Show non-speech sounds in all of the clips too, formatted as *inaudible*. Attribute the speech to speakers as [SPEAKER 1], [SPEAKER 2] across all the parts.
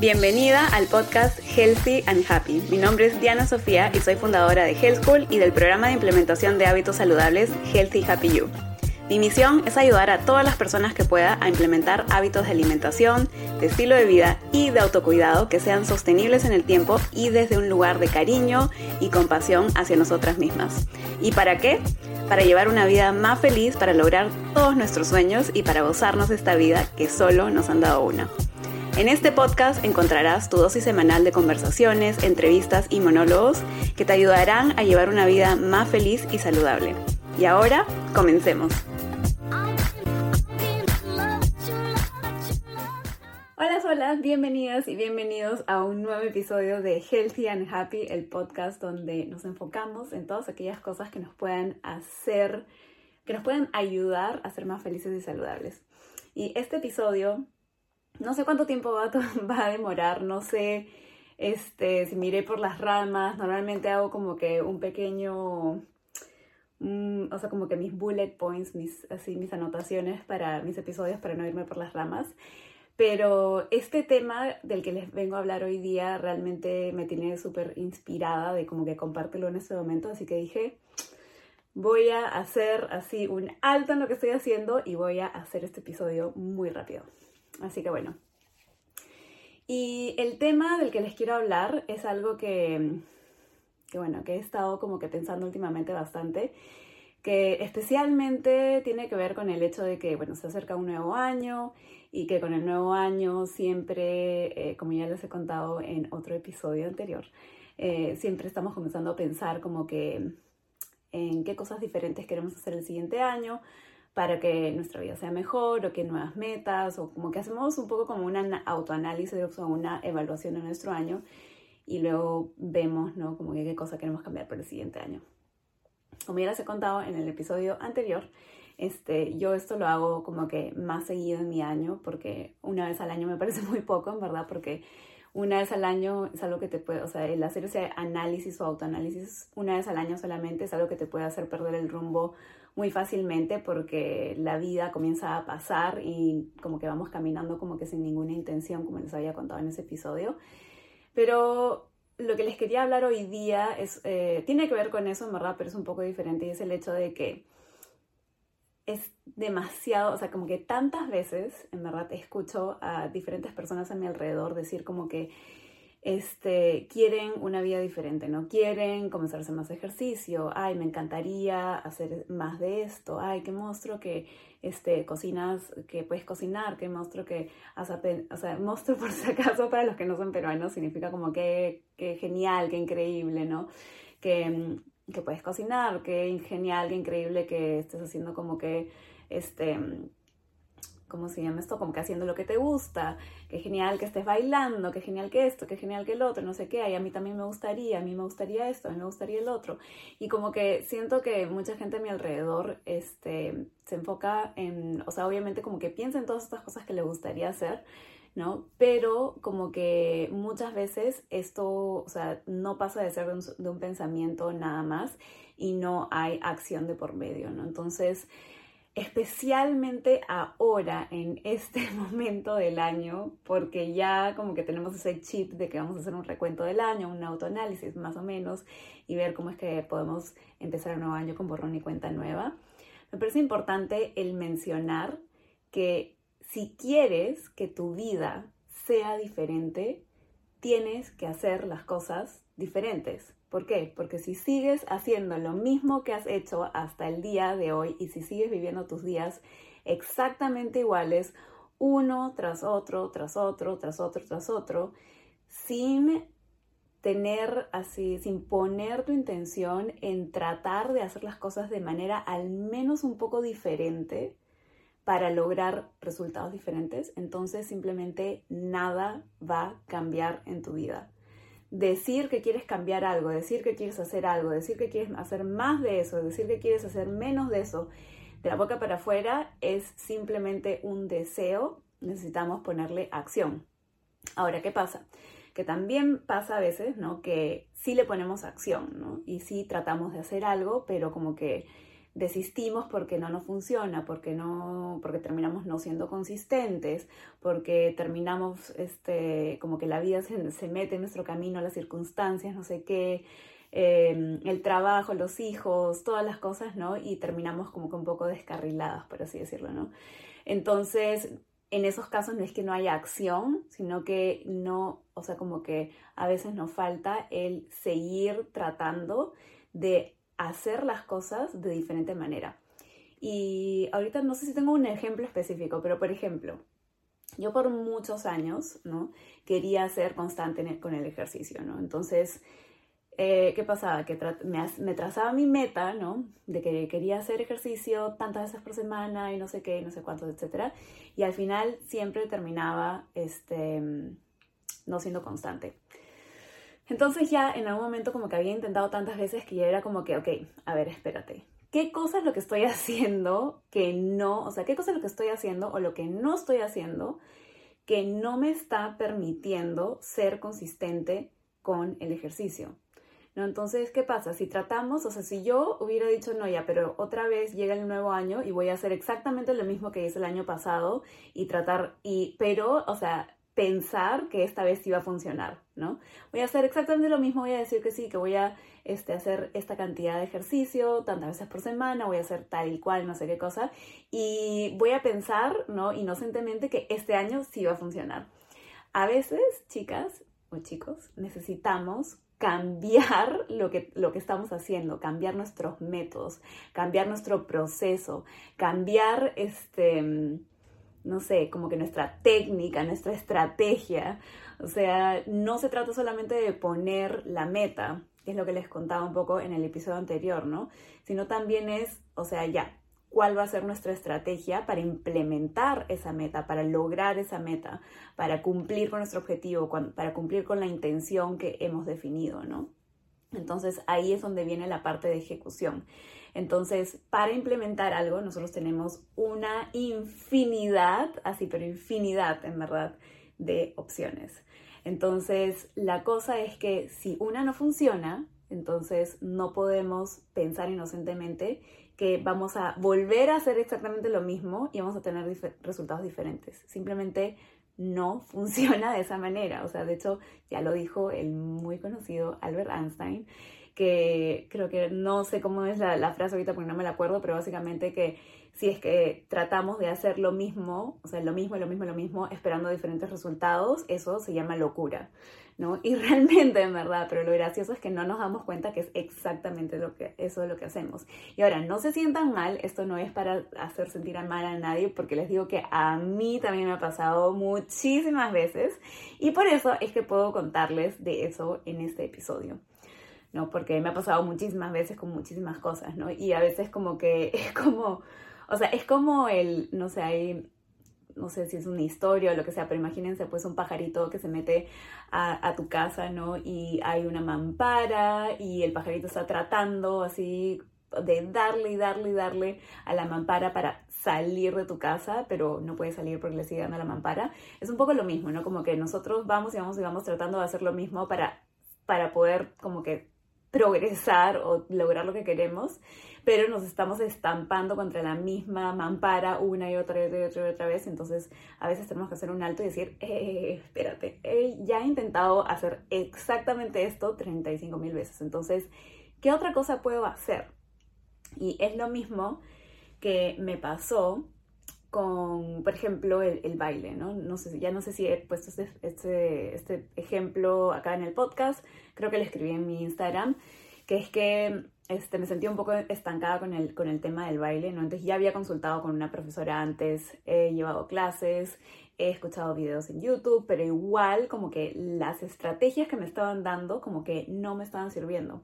[SPEAKER 1] Bienvenida al podcast Healthy and Happy. Mi nombre es Diana Sofía y soy fundadora de Health School y del programa de implementación de hábitos saludables Healthy Happy You. Mi misión es ayudar a todas las personas que pueda a implementar hábitos de alimentación, de estilo de vida y de autocuidado que sean sostenibles en el tiempo y desde un lugar de cariño y compasión hacia nosotras mismas. ¿Y para qué? Para llevar una vida más feliz, para lograr todos nuestros sueños y para gozarnos esta vida que solo nos han dado una. En este podcast encontrarás tu dosis semanal de conversaciones, entrevistas y monólogos que te ayudarán a llevar una vida más feliz y saludable. Y ahora, comencemos. Hola, hola, bienvenidas y bienvenidos a un nuevo episodio de Healthy and Happy, el podcast donde nos enfocamos en todas aquellas cosas que nos puedan hacer, que nos pueden ayudar a ser más felices y saludables. Y este episodio no sé cuánto tiempo *laughs* va a, demorar, no sé este, si miré por las ramas, normalmente hago como que un pequeño, mm, o sea, como que mis bullet points, mis, así, mis anotaciones para mis episodios para no irme por las ramas. Pero este tema del que les vengo a hablar hoy día realmente me tiene súper inspirada de como que compártelo en este momento, así que dije, voy a hacer así un alto en lo que estoy haciendo y voy a hacer este episodio muy rápido. Así que bueno. Y el tema del que les quiero hablar es algo que, que bueno, que he estado como que pensando últimamente bastante, que especialmente tiene que ver con el hecho de que, bueno, se acerca un nuevo año y que con el nuevo año siempre, eh, como ya les he contado en otro episodio anterior, eh, siempre estamos comenzando a pensar como que en qué cosas diferentes queremos hacer el siguiente año, para que nuestra vida sea mejor o que nuevas metas o como que hacemos un poco como un autoanálisis o una evaluación de nuestro año y luego vemos, ¿no? Como que qué cosa queremos cambiar para el siguiente año. Como ya les he contado en el episodio anterior, este, yo esto lo hago como que más seguido en mi año porque una vez al año me parece *laughs* muy poco, en verdad, porque una vez al año es algo que te puede, o sea, el hacer ese análisis o autoanálisis una vez al año solamente es algo que te puede hacer perder el rumbo muy fácilmente porque la vida comienza a pasar y como que vamos caminando como que sin ninguna intención, como les había contado en ese episodio. Pero lo que les quería hablar hoy día es, eh, tiene que ver con eso, en verdad, pero es un poco diferente y es el hecho de que es demasiado, o sea, como que tantas veces, en verdad, escucho a diferentes personas a mi alrededor decir como que este, quieren una vida diferente, ¿no? Quieren comenzar a hacer más ejercicio, ay, me encantaría hacer más de esto, ay, qué monstruo que este, cocinas, que puedes cocinar, qué monstruo que, o sea, monstruo por *laughs* si acaso para los que no son peruanos significa como que, que genial, qué increíble, ¿no? Que, que puedes cocinar, qué genial, qué increíble que estés haciendo como que, este, ¿cómo se llama esto? Como que haciendo lo que te gusta, qué genial que estés bailando, qué genial que esto, qué genial que el otro, no sé qué, y a mí también me gustaría, a mí me gustaría esto, a mí me gustaría el otro. Y como que siento que mucha gente a mi alrededor este, se enfoca en, o sea, obviamente como que piensa en todas estas cosas que le gustaría hacer, ¿no? Pero como que muchas veces esto, o sea, no pasa de ser un, de un pensamiento nada más y no hay acción de por medio, ¿no? Entonces, especialmente ahora, en este *laughs* momento del año, porque ya como que tenemos ese chip de que vamos a hacer un recuento del año, un autoanálisis más o menos, y ver cómo es que podemos empezar un nuevo año con borrón y cuenta nueva. Me parece importante el mencionar que si quieres que tu vida sea diferente, tienes que hacer las cosas diferentes. ¿Por qué? Porque si sigues haciendo lo mismo que has hecho hasta el día de hoy y si sigues viviendo tus días exactamente iguales, uno tras otro, tras otro, tras otro, tras otro, sin tener así, sin poner tu intención en tratar de hacer las cosas de manera al menos un poco diferente para lograr resultados diferentes, entonces simplemente nada va a cambiar en tu vida decir que quieres cambiar algo, decir que quieres hacer algo, decir que quieres hacer más de eso, decir que quieres hacer menos de eso, de la boca para afuera es simplemente un deseo, necesitamos ponerle acción. Ahora, ¿qué pasa? Que también pasa a veces, ¿no? Que sí le ponemos acción, ¿no? Y sí tratamos de hacer algo, pero como que desistimos porque no nos funciona, porque no, porque terminamos no siendo consistentes, porque terminamos, este, como que la vida se, se mete en nuestro camino, las circunstancias, no sé qué, eh, el trabajo, los hijos, todas las cosas, ¿no? Y terminamos como que un poco descarriladas, por así decirlo, ¿no? Entonces, en esos casos no es que no haya acción, sino que no, o sea, como que a veces nos falta el seguir tratando de hacer las cosas de diferente manera. Y ahorita no sé si tengo un ejemplo específico, pero por ejemplo, yo por muchos años, ¿no? Quería ser constante con el ejercicio, ¿no? Entonces, eh, ¿qué pasaba? Que me, trazaba mi meta, ¿no? De que quería hacer ejercicio tantas veces por semana y no sé qué, no sé cuántos, etc. Y al final siempre terminaba este, no siendo constante. Entonces ya en algún momento como que había intentado tantas veces que ya era como que, ok, a ver, espérate. ¿Qué cosa es lo que estoy *laughs* haciendo que no, o sea, qué cosa es lo que estoy haciendo o lo que no estoy haciendo que no me está permitiendo ser consistente con el ejercicio? ¿no? Entonces, ¿qué pasa? Si tratamos, o sea, si yo hubiera dicho, no, ya, pero otra vez llega el nuevo año y voy a hacer exactamente lo mismo que hice el año pasado y tratar, y, pero, o sea, pensar que esta vez iba a funcionar, ¿no? Voy a hacer exactamente lo mismo, voy a decir que sí, que voy a este, hacer esta cantidad de ejercicio tantas veces por semana, voy a hacer tal y cual, no sé qué cosa, y voy a pensar, ¿no? Inocentemente que este año sí va a funcionar. A veces, chicas o chicos, necesitamos cambiar *laughs* lo que, lo que estamos haciendo, cambiar nuestros métodos, cambiar nuestro proceso, cambiar este, no sé, como que nuestra técnica, nuestra estrategia. O sea, no se trata solamente de poner la meta, que es lo que les contaba un poco en el episodio anterior, ¿no? Sino también es, o sea, ya, cuál va a ser nuestra estrategia para implementar esa meta, para lograr esa meta, para cumplir con nuestro objetivo, para cumplir con la intención que hemos definido, ¿no? Entonces ahí es donde viene la parte de ejecución. Entonces, para implementar algo, nosotros tenemos una infinidad, así, pero infinidad, en verdad, de opciones. Entonces, la cosa es que si una no funciona, entonces no podemos pensar inocentemente que vamos a volver a hacer exactamente lo mismo y vamos a tener resultados diferentes. Simplemente no *laughs* funciona de esa manera. O sea, de hecho, ya lo dijo el muy conocido Albert Einstein, que creo que no sé cómo es la, frase ahorita porque no me la acuerdo, pero básicamente que si es que tratamos de hacer lo mismo, o sea, lo mismo, lo mismo, lo mismo, esperando diferentes resultados, eso se llama locura. ¿No? Y *laughs* realmente, en verdad, pero lo gracioso es que no nos damos cuenta que es exactamente lo que, eso es lo que hacemos. Y ahora, no se sientan mal, esto no es para hacer sentir mal a nadie, porque les digo que a mí también me ha pasado muchísimas veces, y por eso es que puedo contarles de eso en este episodio. ¿no? Porque me ha pasado muchísimas veces con muchísimas cosas, ¿no? Y a veces como que *laughs* es como, o sea, es como el, no sé, hay no sé si es una historia o lo que sea, pero imagínense pues un pajarito que se mete a, tu casa, ¿no? Y hay una mampara y el pajarito está tratando así de darle y darle y darle a la mampara para salir de tu casa, pero no puede salir porque le sigue dando la mampara. Es un poco lo mismo, ¿no? Como que nosotros vamos y vamos y vamos tratando de hacer lo mismo para, para poder como que progresar o lograr lo que queremos, pero nos estamos estampando contra la misma mampara una y otra y otra y otra, y otra vez. Entonces, a veces tenemos que hacer un alto y decir, eh, espérate, ya he intentado hacer exactamente esto 35 mil veces. Entonces, ¿qué otra cosa puedo hacer? Y es lo mismo que me pasó con, por ejemplo, el, baile, ¿no? no sé, ya no sé si he puesto este, este, este, ejemplo acá en el podcast, creo que lo escribí en mi Instagram, que es que este, me sentí un poco estancada con el, con el tema del baile, ¿no? Entonces ya había consultado con una profesora antes, he llevado clases, he escuchado videos en YouTube, pero igual como que las estrategias que me estaban dando como que no me estaban sirviendo.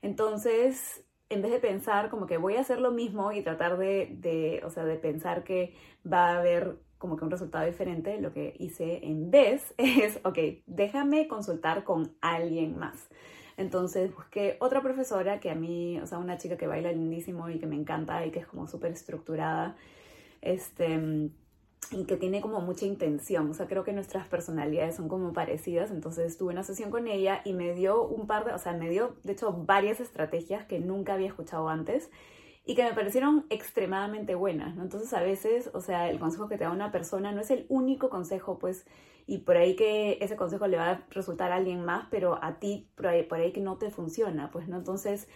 [SPEAKER 1] Entonces en vez de pensar como que voy a hacer lo mismo y tratar de, o sea, de pensar que va a haber como que un resultado diferente, lo que hice en vez *laughs* es, ok, déjame consultar con alguien más. Entonces busqué otra profesora que a mí, o sea, una chica que baila lindísimo y que me encanta y que es como súper estructurada, este, y que tiene como mucha intención. O sea, creo que nuestras personalidades son como parecidas. Entonces tuve una sesión con ella y me dio un par de, o sea, me dio de hecho varias estrategias que nunca había escuchado antes y que me parecieron extremadamente buenas, ¿no? Entonces a veces, o sea, el consejo que te da una persona no es el único consejo, pues, y por ahí que ese consejo le va a resultar a alguien más, pero a ti por ahí, que no te funciona, pues, ¿no? Entonces,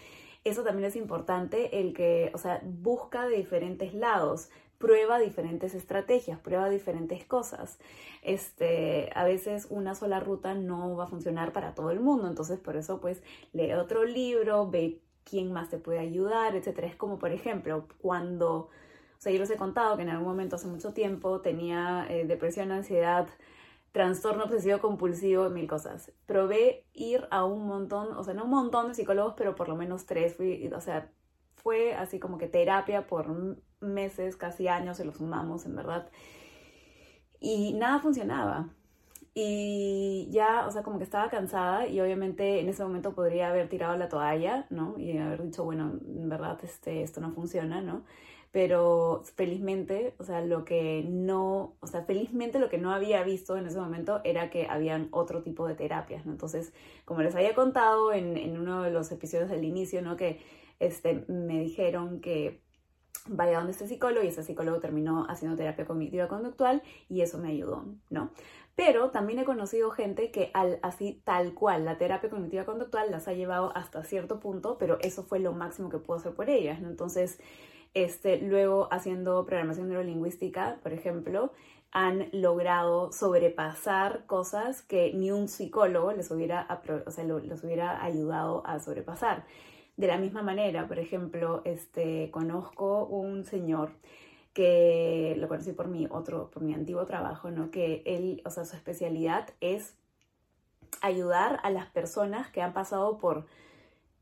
[SPEAKER 1] eso también es importante, el que, o sea, busca de diferentes lados, prueba diferentes estrategias, prueba diferentes cosas. Este, a veces una sola ruta no va a funcionar para todo el mundo, entonces por eso pues lee otro libro, ve quién más te puede ayudar, etcétera. Es como, por ejemplo, cuando, o sea, yo les he contado que en algún momento hace mucho tiempo tenía eh, depresión, ansiedad, trastorno obsesivo compulsivo, mil cosas. Probé ir a un montón, o sea, no un montón de psicólogos, pero por lo menos tres, o sea, fue así como que terapia por meses, casi años, se lo sumamos, en verdad. Y nada funcionaba. Y ya, o sea, como que estaba cansada y obviamente en ese momento podría haber tirado la toalla, ¿no? Y haber dicho, bueno, en verdad este, esto no funciona, ¿no? Pero felizmente, o sea, lo que no, o sea, felizmente lo que no había visto en ese momento era que habían otro tipo de terapias, ¿no? Entonces, como les había contado en, en uno de los episodios del inicio, ¿no? Que este, me dijeron que vaya donde este psicólogo y ese psicólogo terminó haciendo terapia cognitiva conductual y eso me ayudó, ¿no? Pero también he conocido gente que al, así tal cual la terapia cognitiva conductual las ha llevado hasta cierto punto, pero eso fue lo máximo que puedo hacer por ellas. Entonces, este, luego haciendo programación neurolingüística, por ejemplo, han logrado sobrepasar cosas que ni un psicólogo les hubiera, o sea, les hubiera ayudado a sobrepasar. De la misma manera, por ejemplo, este, conozco un señor que lo conocí por mi otro, por mi antiguo trabajo, ¿no? Que él, o sea, su especialidad es ayudar a las personas que han pasado por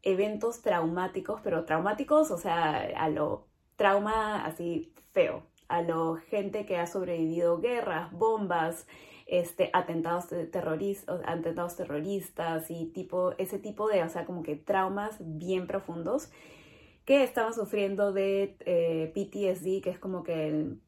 [SPEAKER 1] eventos traumáticos, pero traumáticos, o sea, a lo trauma así feo, a lo gente que ha sobrevivido guerras, bombas, este, atentados, terroristas, atentados terroristas y tipo, ese tipo de, o sea, como que traumas bien profundos que estaban sufriendo de eh, PTSD, que es como que el,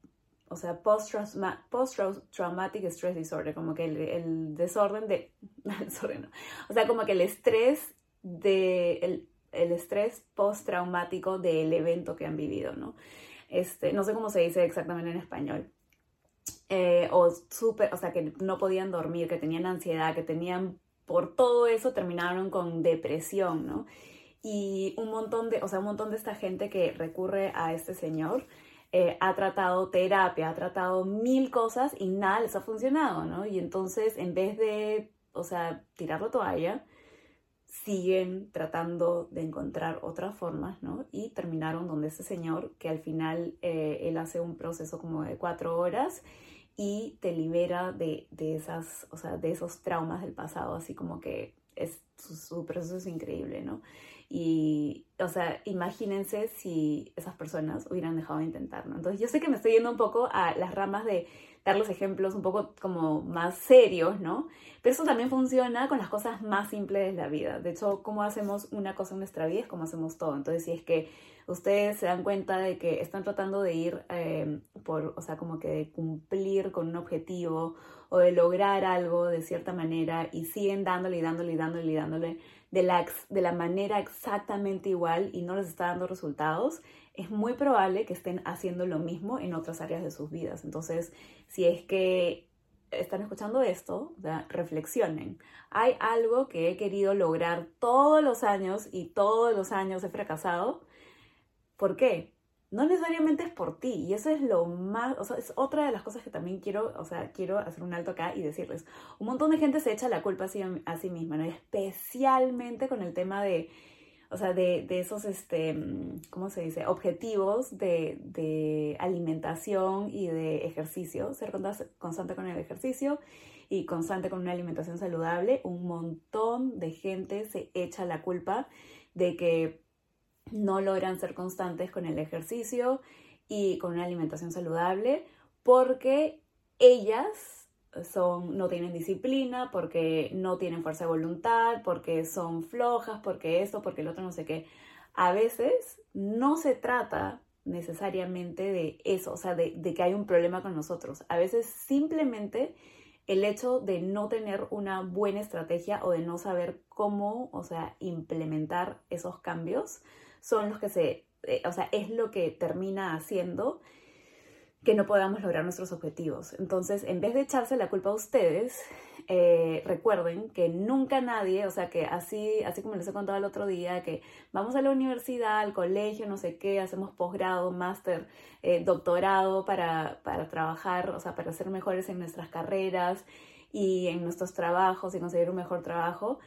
[SPEAKER 1] o sea, post-traumatic stress disorder, como que el, desorden de, *laughs* o sea, como que el estrés de, el, el estrés postraumático del evento que han vivido, ¿no? Este, no sé cómo se dice exactamente en español. Eh, o súper, o sea, que no podían dormir, que tenían ansiedad, que tenían, por todo eso terminaron con depresión, ¿no? Y un montón de, o sea, un montón de esta gente que recurre a este señor eh, ha tratado terapia, ha tratado mil cosas y nada les ha funcionado, ¿no? Y entonces, en vez de, o sea, tirar la toalla, siguen tratando de encontrar otras formas, ¿no? Y terminaron donde ese señor, que al final eh, él hace un proceso como de cuatro horas y te libera de, de, esas, o sea, de esos traumas del pasado, así como que es, su, proceso es increíble, ¿no? Y, o sea, imagínense si esas personas hubieran dejado de intentarlo. Entonces, yo sé que me estoy yendo un poco a las ramas de dar los ejemplos un poco como más serios, ¿no? Pero eso también funciona con las cosas más simples de la vida. De hecho, cómo hacemos una cosa en nuestra vida es como hacemos todo. Entonces, si es que ustedes se dan cuenta de que están tratando de ir eh, por, o sea, como que de cumplir con un objetivo o de lograr algo de cierta manera y siguen dándole y dándole y dándole y dándole de la, de la manera exactamente igual y no les está dando resultados, es muy probable que estén haciendo lo mismo en otras áreas de sus vidas. Entonces, si es que están escuchando esto, reflexionen. Hay algo que he querido lograr todos los años y todos los años he fracasado. ¿Por qué? No necesariamente es por ti y eso es lo más, o sea, es otra de las cosas que también quiero, o sea, quiero hacer un alto acá y decirles. Un montón de gente se echa la culpa a sí, a sí misma, ¿no? especialmente con el tema de o sea, de, esos, este, ¿cómo se dice? Objetivos de, alimentación y de ejercicio, ser constante con el ejercicio y constante con una alimentación saludable, un montón de gente se echa la culpa de que no logran ser constantes con el ejercicio y con una alimentación saludable porque ellas son, no tienen disciplina, porque no tienen fuerza de voluntad, porque son flojas, porque esto, porque el otro no sé qué. A veces no se trata necesariamente de eso, o sea, de, de que hay un problema con nosotros. A veces simplemente el hecho de no tener una buena estrategia o de no saber cómo, o sea, implementar esos cambios son los que se eh, o sea, es lo que termina haciendo que no podamos lograr nuestros objetivos. Entonces, en vez de echarse la culpa a ustedes, eh, recuerden que nunca nadie, o sea, que así, así como les he contado el otro día, que vamos a la universidad, al colegio, no sé qué, hacemos posgrado, máster, eh, doctorado para, para trabajar, o sea, para ser mejores en nuestras carreras y en nuestros trabajos y conseguir un mejor trabajo.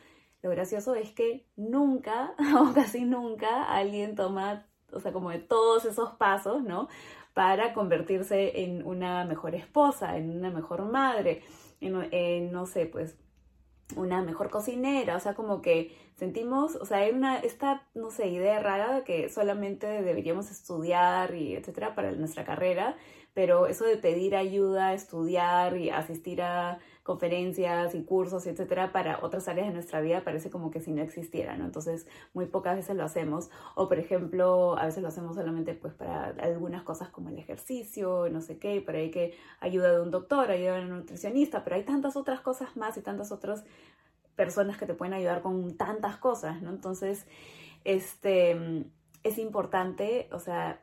[SPEAKER 1] Lo gracioso es que nunca, *laughs* o casi nunca, alguien toma, o sea, como de todos esos pasos, ¿no? para convertirse en una mejor esposa, en una mejor madre, en, no sé, pues una mejor cocinera, o sea, como que sentimos, o sea, hay una, esta, no sé, idea rara de que solamente deberíamos estudiar y etcétera para nuestra carrera, pero eso de pedir ayuda, estudiar y asistir a conferencias y cursos, etcétera, para otras áreas de nuestra vida parece como que si no existiera, ¿no? Entonces, muy pocas veces lo hacemos. O, por ejemplo, a veces lo hacemos solamente pues para algunas cosas como el ejercicio, no sé qué, pero hay que ayuda de un doctor, ayuda de un nutricionista, pero hay tantas otras cosas más y tantas otras personas que te pueden ayudar con tantas cosas, ¿no? Entonces, este, es importante, o sea,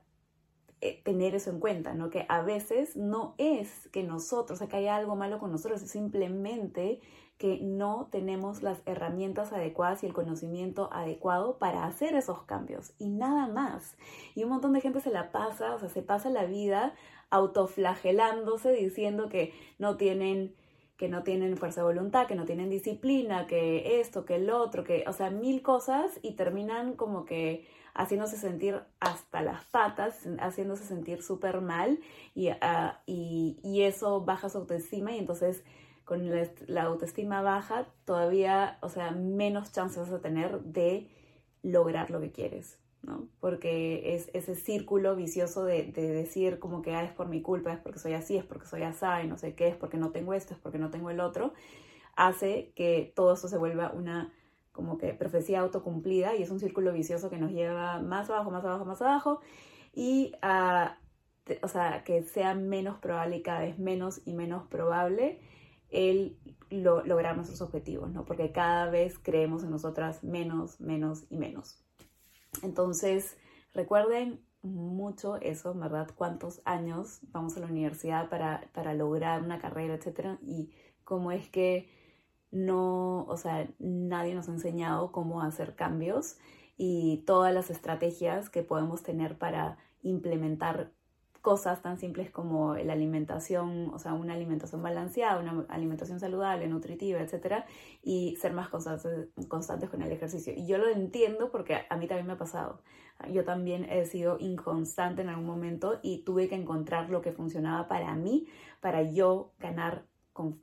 [SPEAKER 1] eh, tener eso en cuenta, ¿no? Que a veces no es que nosotros, o sea, que haya algo malo con nosotros, es simplemente que no tenemos las herramientas adecuadas y el conocimiento adecuado para hacer esos cambios y nada más. Y un montón de gente se la pasa, o sea, se pasa la vida autoflagelándose diciendo que no tienen que no tienen fuerza de voluntad, que no tienen disciplina, que esto, que el otro, que, o sea, mil cosas y terminan como que haciéndose sentir hasta las patas, haciéndose sentir súper mal ah, y, y, eso baja su autoestima y entonces con la, autoestima baja todavía, o sea, menos chances vas a tener de lograr lo que quieres, ¿no? Porque es ese círculo vicioso de, de, decir como que ah, es por mi culpa, es porque soy así, es porque soy así, y no sé qué, es porque no tengo esto, es porque no tengo el otro, hace que todo eso se vuelva una como que profecía autocumplida y es un círculo vicioso que nos lleva más abajo, más abajo, más abajo y a, o sea, que sea menos probable y cada vez menos y menos probable el lograr nuestros objetivos, ¿no? Porque cada vez creemos en nosotras menos, menos y menos. Entonces, recuerden mucho eso, ¿verdad? Cuántos años vamos a la universidad para, para lograr una carrera, etcétera, y cómo es que no, o sea, nadie nos ha enseñado cómo hacer cambios y todas las estrategias que podemos tener para implementar cosas tan simples como la alimentación, o sea, una alimentación balanceada, una alimentación saludable, nutritiva, etcétera, y ser más constantes, constantes con el ejercicio. Y yo lo entiendo porque a mí también me ha pasado. Yo también he sido inconstante en algún momento y tuve que encontrar lo que funcionaba para mí, para yo ganar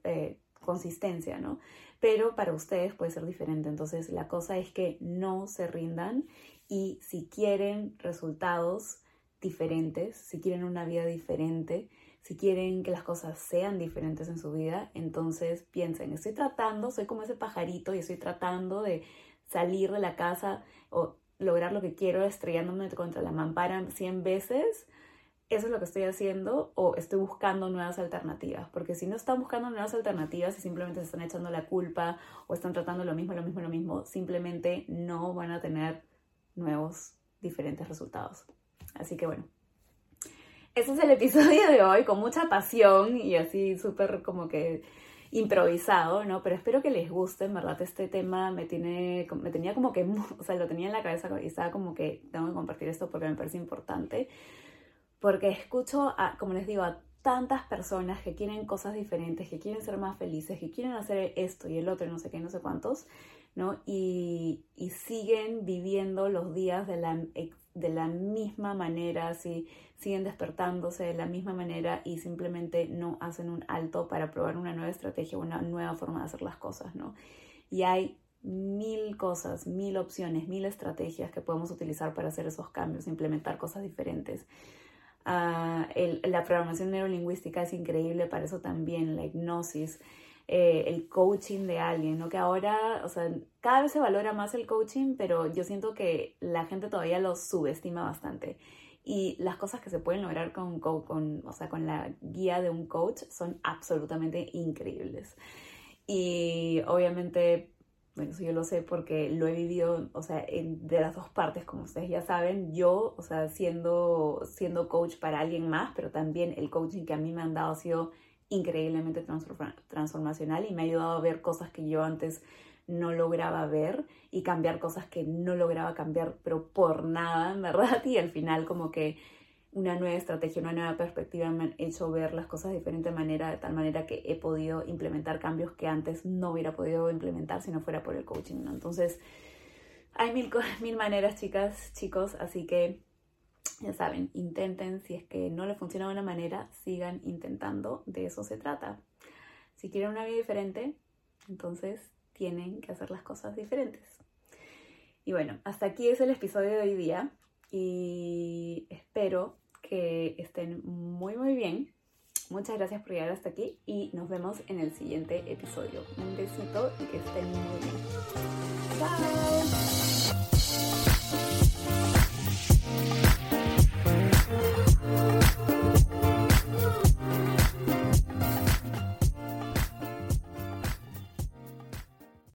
[SPEAKER 1] eh, consistencia, ¿no? Pero para ustedes puede ser diferente. Entonces, la cosa es que no se rindan y si quieren resultados diferentes, si quieren una vida diferente, si quieren que las cosas sean diferentes en su vida, entonces piensen, estoy tratando, soy como ese pajarito y estoy tratando de salir de la casa o lograr lo que quiero estrellándome contra la mampara 100 veces eso es lo que estoy haciendo o estoy buscando nuevas alternativas. Porque si no están buscando nuevas alternativas y simplemente se están echando la culpa o están tratando lo mismo, lo mismo, lo mismo, simplemente no van a tener nuevos, diferentes resultados. Así que bueno, ese es el episodio de hoy con mucha pasión y así súper como que improvisado, ¿no? Pero espero que les guste, en verdad este tema me tiene, me tenía como que, o sea, lo tenía en la cabeza y estaba como que tengo que compartir esto porque me parece importante porque escucho, a, como les digo, a tantas personas que quieren cosas diferentes, que quieren ser más felices, que quieren hacer esto y el otro no sé qué, no sé cuántos, ¿no? Y, y siguen viviendo los días de la, de la misma manera, así, siguen despertándose de la misma manera y simplemente no hacen un alto para probar una nueva estrategia, una nueva forma de hacer las cosas, ¿no? Y hay mil cosas, mil opciones, mil estrategias que podemos utilizar para hacer esos cambios, implementar cosas diferentes. Ah, la programación neurolingüística es increíble para eso también, la hipnosis, eh, el coaching de alguien, ¿no? Que ahora, o sea, cada vez se valora más el coaching, pero yo siento que la gente todavía lo subestima bastante. Y las cosas que se pueden lograr con, con, o sea, con la guía de un coach son absolutamente increíbles. Y obviamente bueno, eso yo lo sé porque lo he vivido, o sea, en, de las dos partes, como ustedes ya saben, yo, o sea, siendo, siendo coach para alguien más, pero también el coaching que a mí me han dado ha sido increíblemente transformacional y me ha ayudado a ver cosas que yo antes no lograba ver y cambiar cosas que no lograba cambiar, pero por nada, en verdad, *laughs* y al final como que una nueva estrategia, una nueva perspectiva me han hecho ver las cosas de diferente manera, de tal manera que he podido implementar cambios que antes no hubiera podido implementar si no fuera por el coaching. Entonces, hay mil, mil maneras, chicas, chicos, así que ya saben, intenten, si es que no les funciona de una manera, sigan intentando, de eso se trata. Si quieren una vida diferente, entonces tienen que hacer las cosas diferentes. Y bueno, hasta aquí es el episodio de hoy día y espero que estén muy muy bien. Muchas gracias por llegar hasta aquí y nos vemos en el siguiente episodio. Un besito y que estén muy bien. Chao.